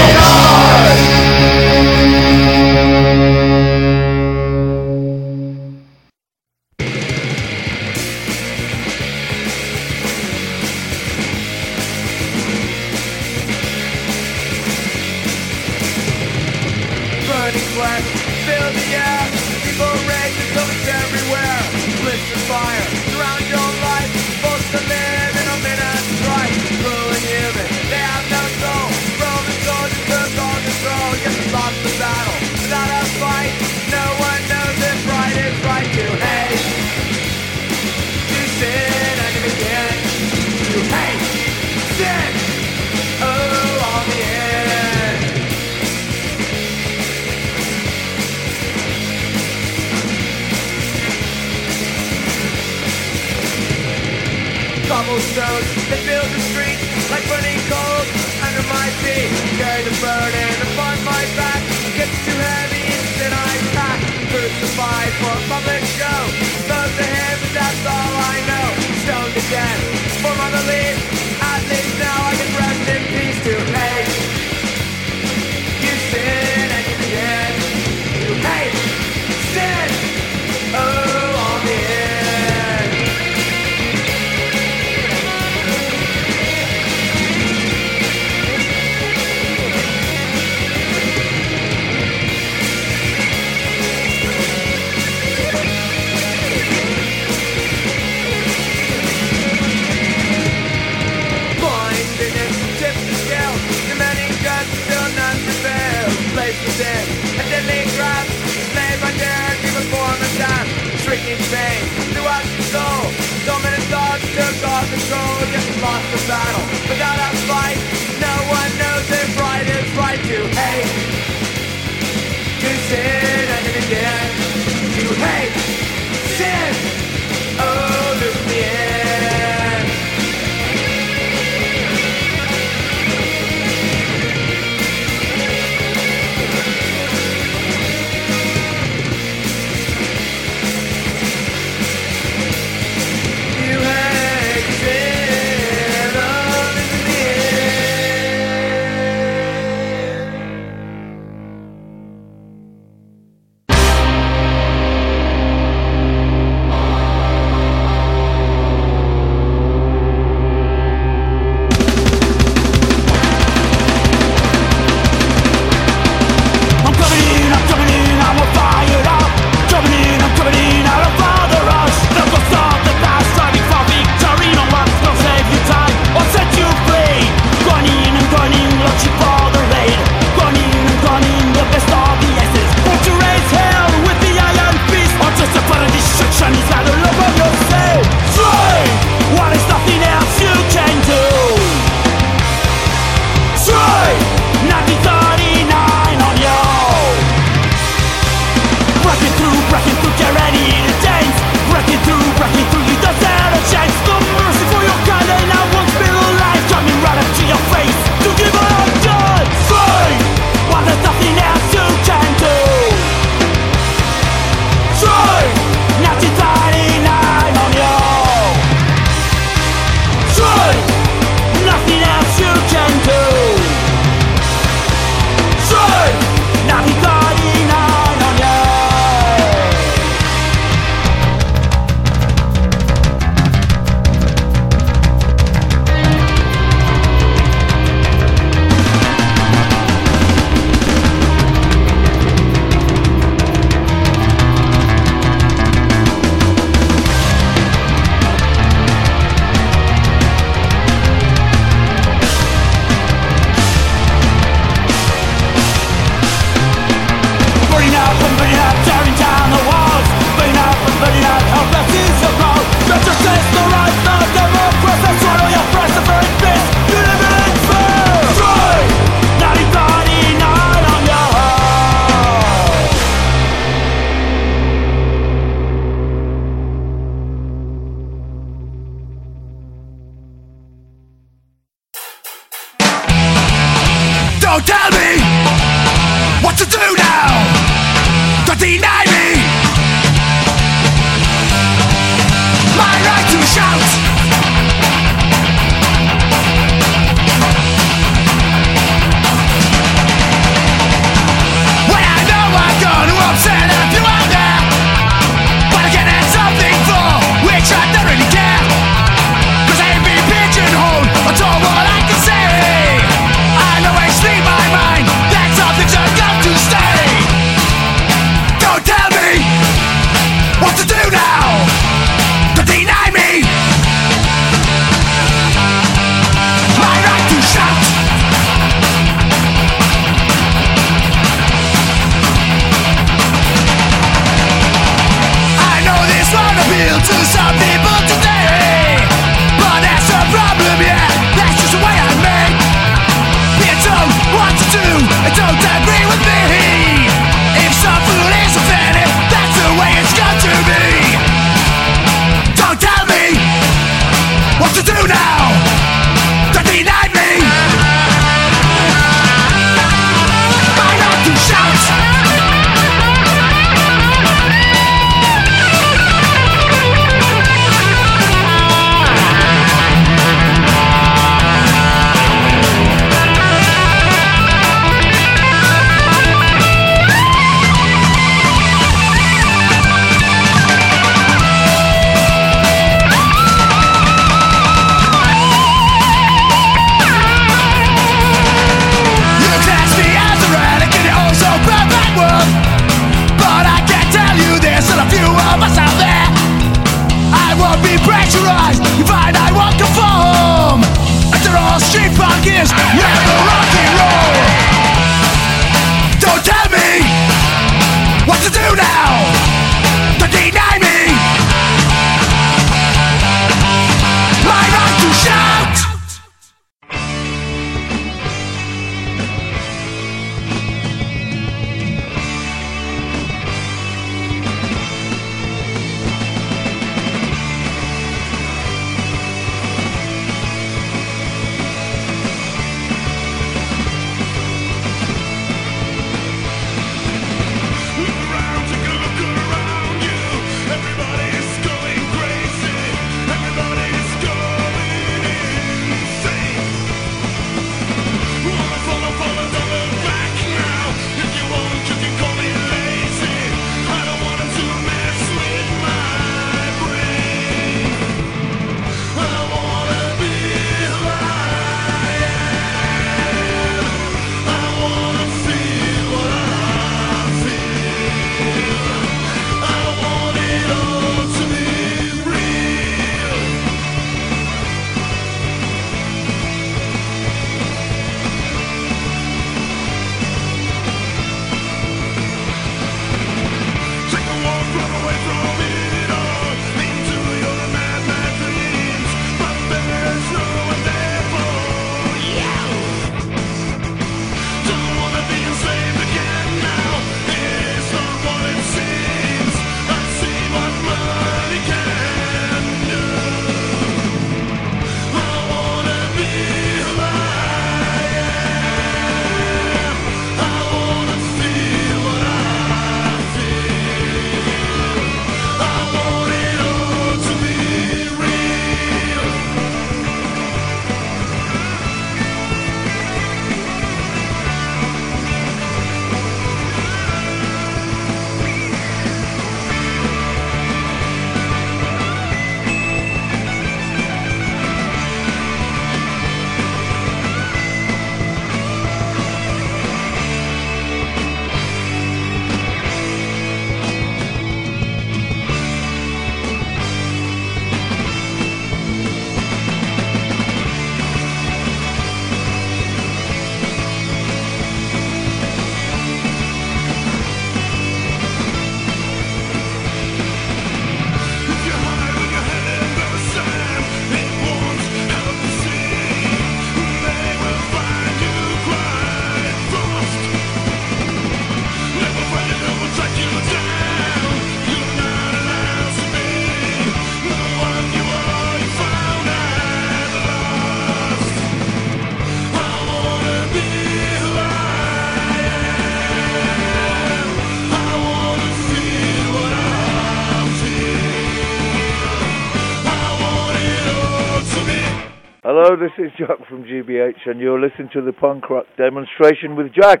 Hello, this is Jack from GBH, and you're listening to the punk rock demonstration with Jack.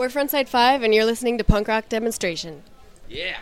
We're Frontside 5, and you're listening to Punk Rock Demonstration. Yeah.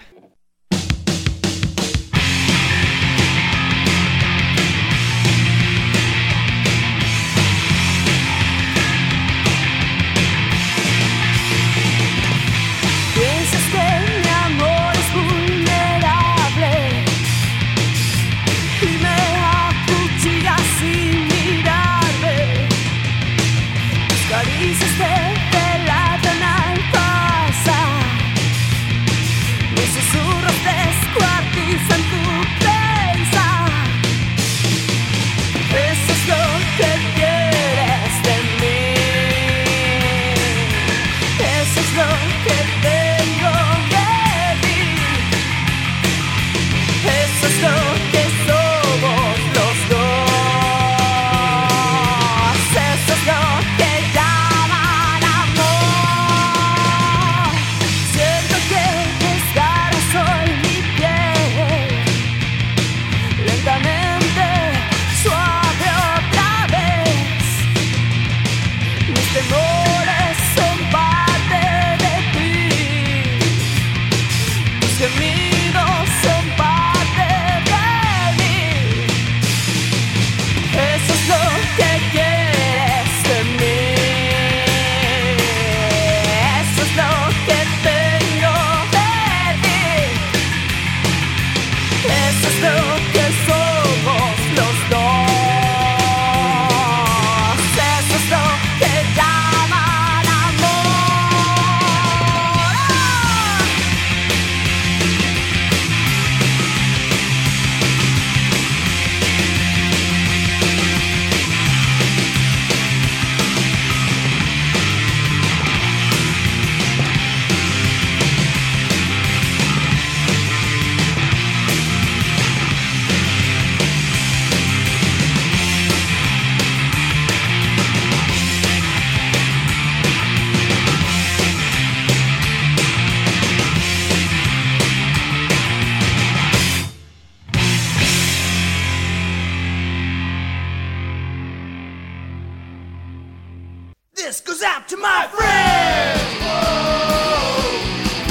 This goes out to my friends.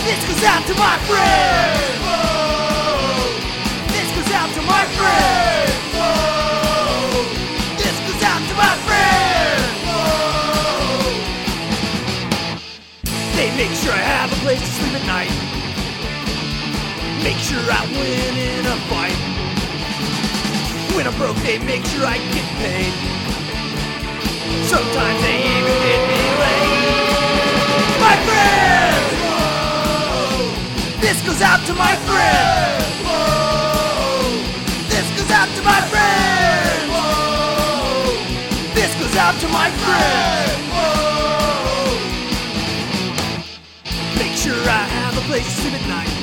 This goes out to my friends. This goes out to my friends. This goes out to my friends. They make sure I have a place to sleep at night. Make sure I win in a fight. When I'm broke, they make sure I get paid. Sometimes they friends! This goes out to my friends! This goes out to my friends! This goes out to my friends! Make sure I have a place to sleep at night.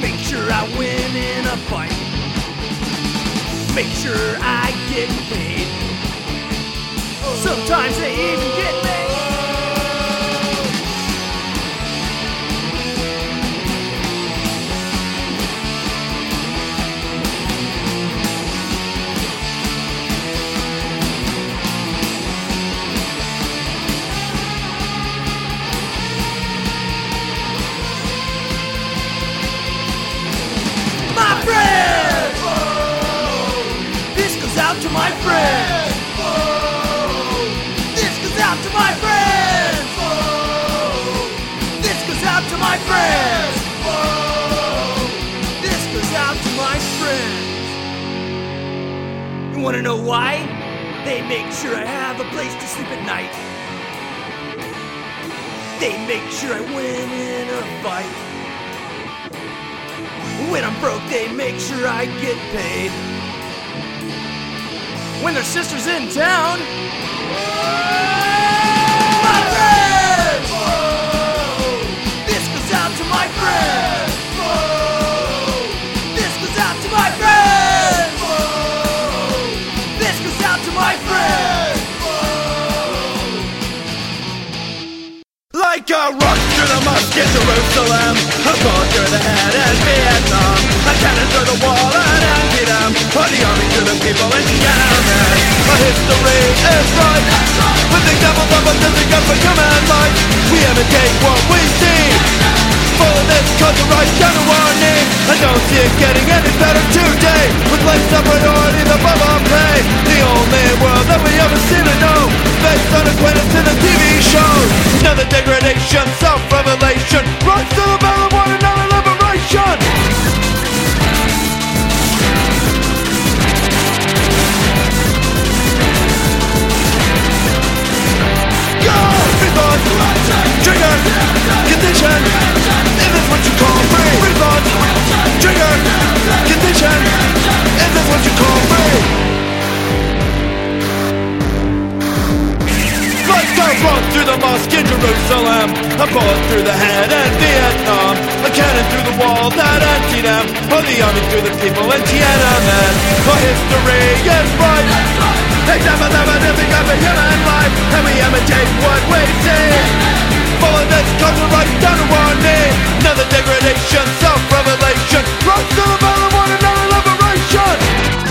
Make sure I win in a fight. Make sure I get paid. Sometimes they even get me. You wanna know why? They make sure I have a place to sleep at night. They make sure I win in a fight. When I'm broke, they make sure I get paid. When their sister's in town, my friends! This goes out to my friends! A rocks through the mosque in Jerusalem. A ball through the head in Vietnam. A cannon through the wall in Antietam Or the army to the people in Yemen. Our history is right. With examples of a does it for human life. We imitate what we see full of this culture is down to our warning I don't see it getting any better today. With life separate or above our pay The only world that we ever seem to know. Based on acquaintance in a TV shows. Another degradation, self-revelation. Rise to the battle, one another liberation. Trigger, condition. What you call free. Trigger, condition. What you call free. Through the mosque in Jerusalem, a bullet through the head in Vietnam, a cannon through the wall that emptied them, or the army through the people in Tiananmen. Our history is right. Except of them and everything of a human life And we imitate what we see? Falling this culture right down to our knee Another degradation, self-revelation. Rise to the bell battle, one another liberation.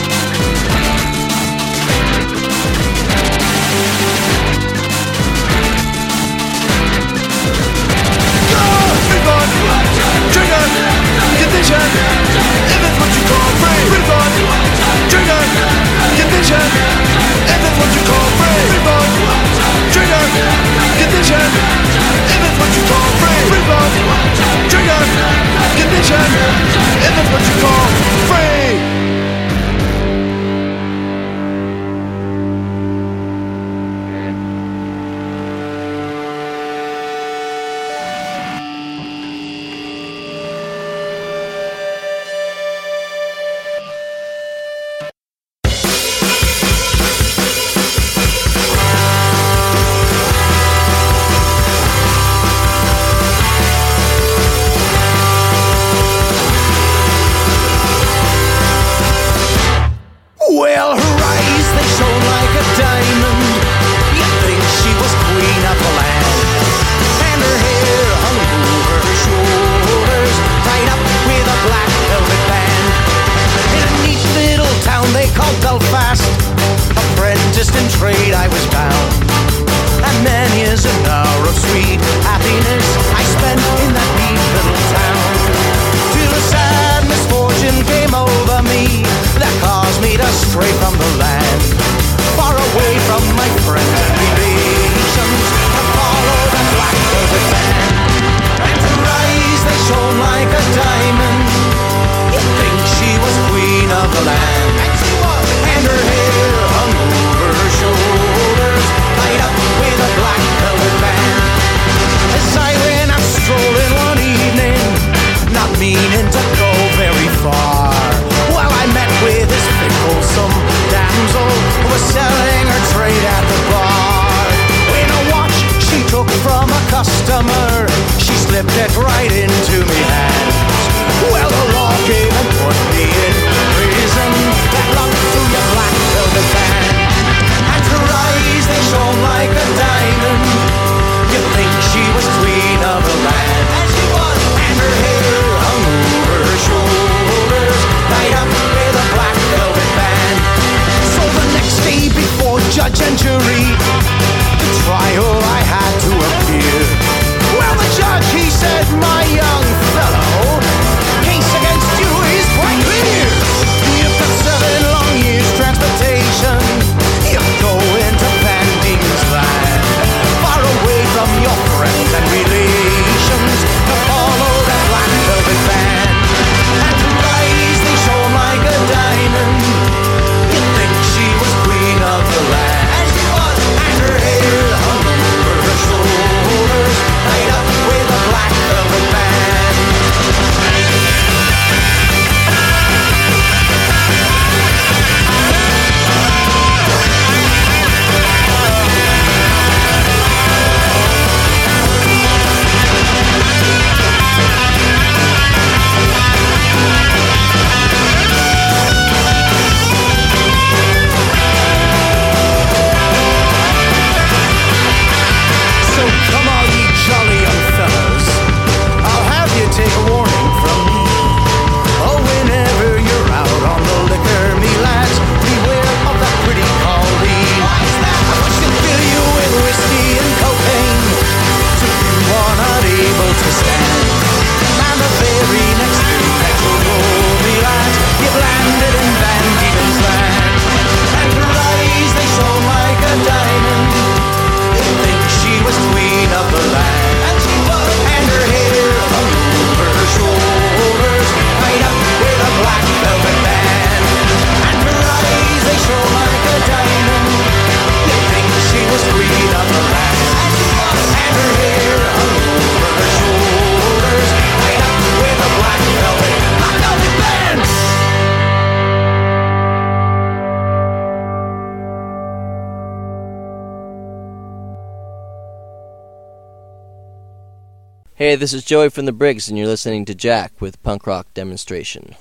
Hey, this is Joey from the Briggs, and you're listening to Jack with Punk Rock Demonstration.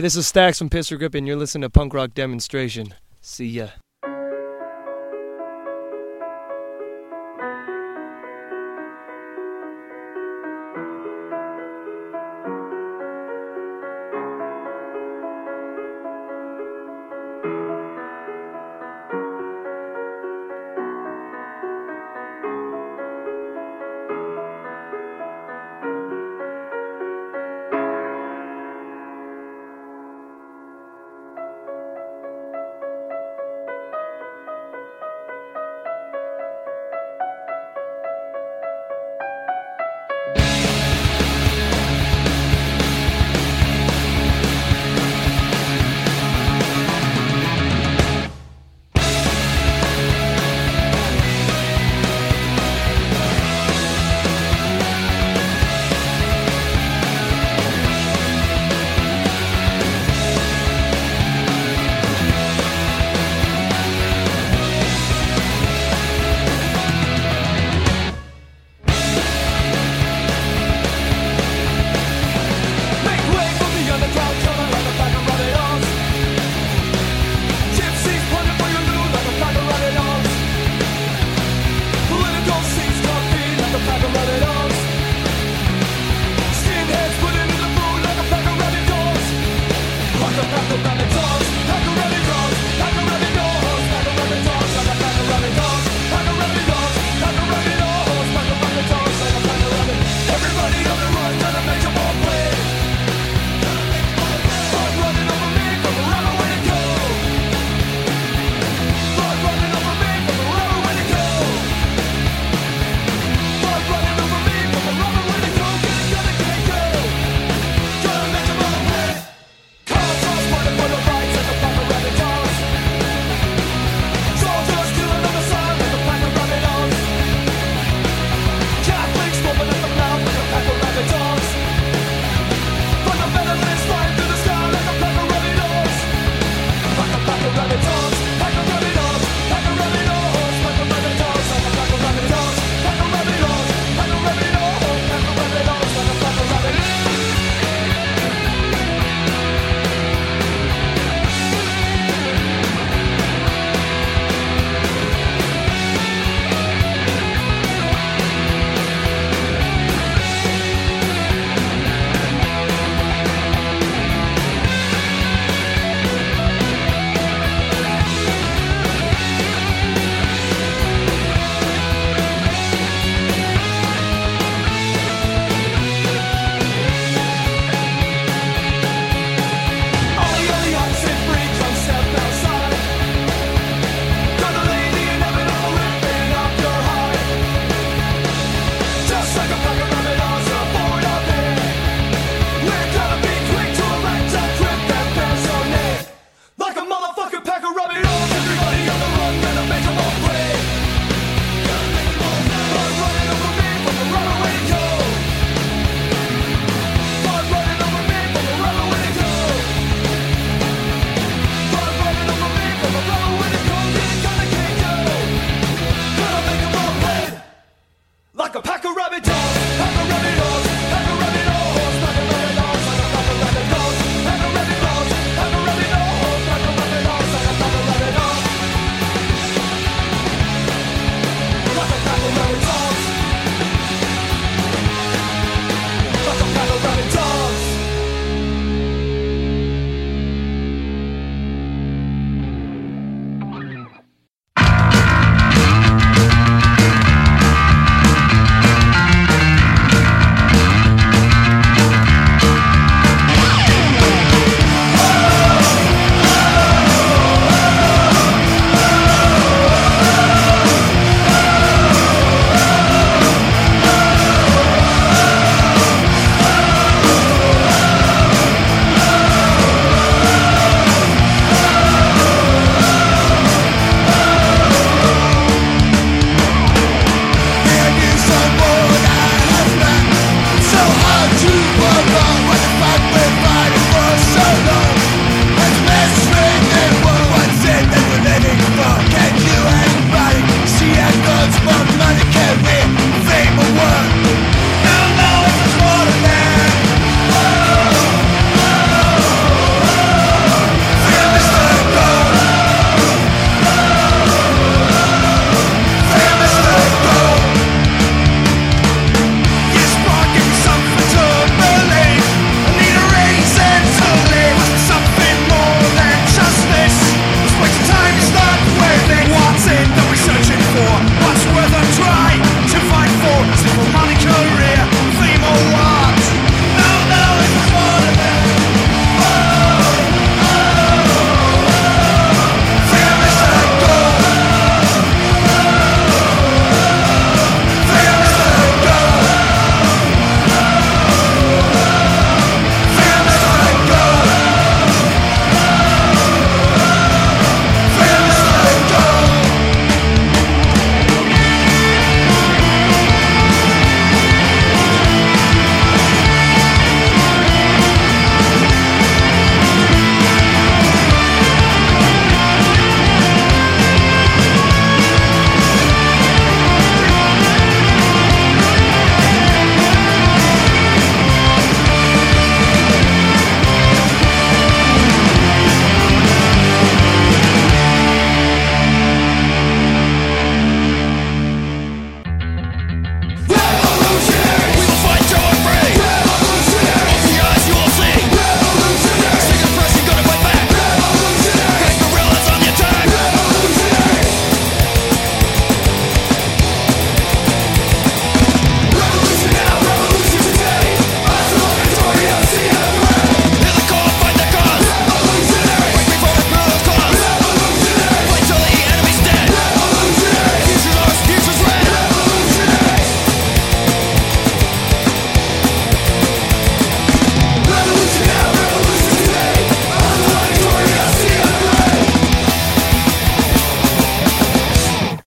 This is Stacks from Pistol Grip, and you're listening to Punk Rock Demonstration. See ya.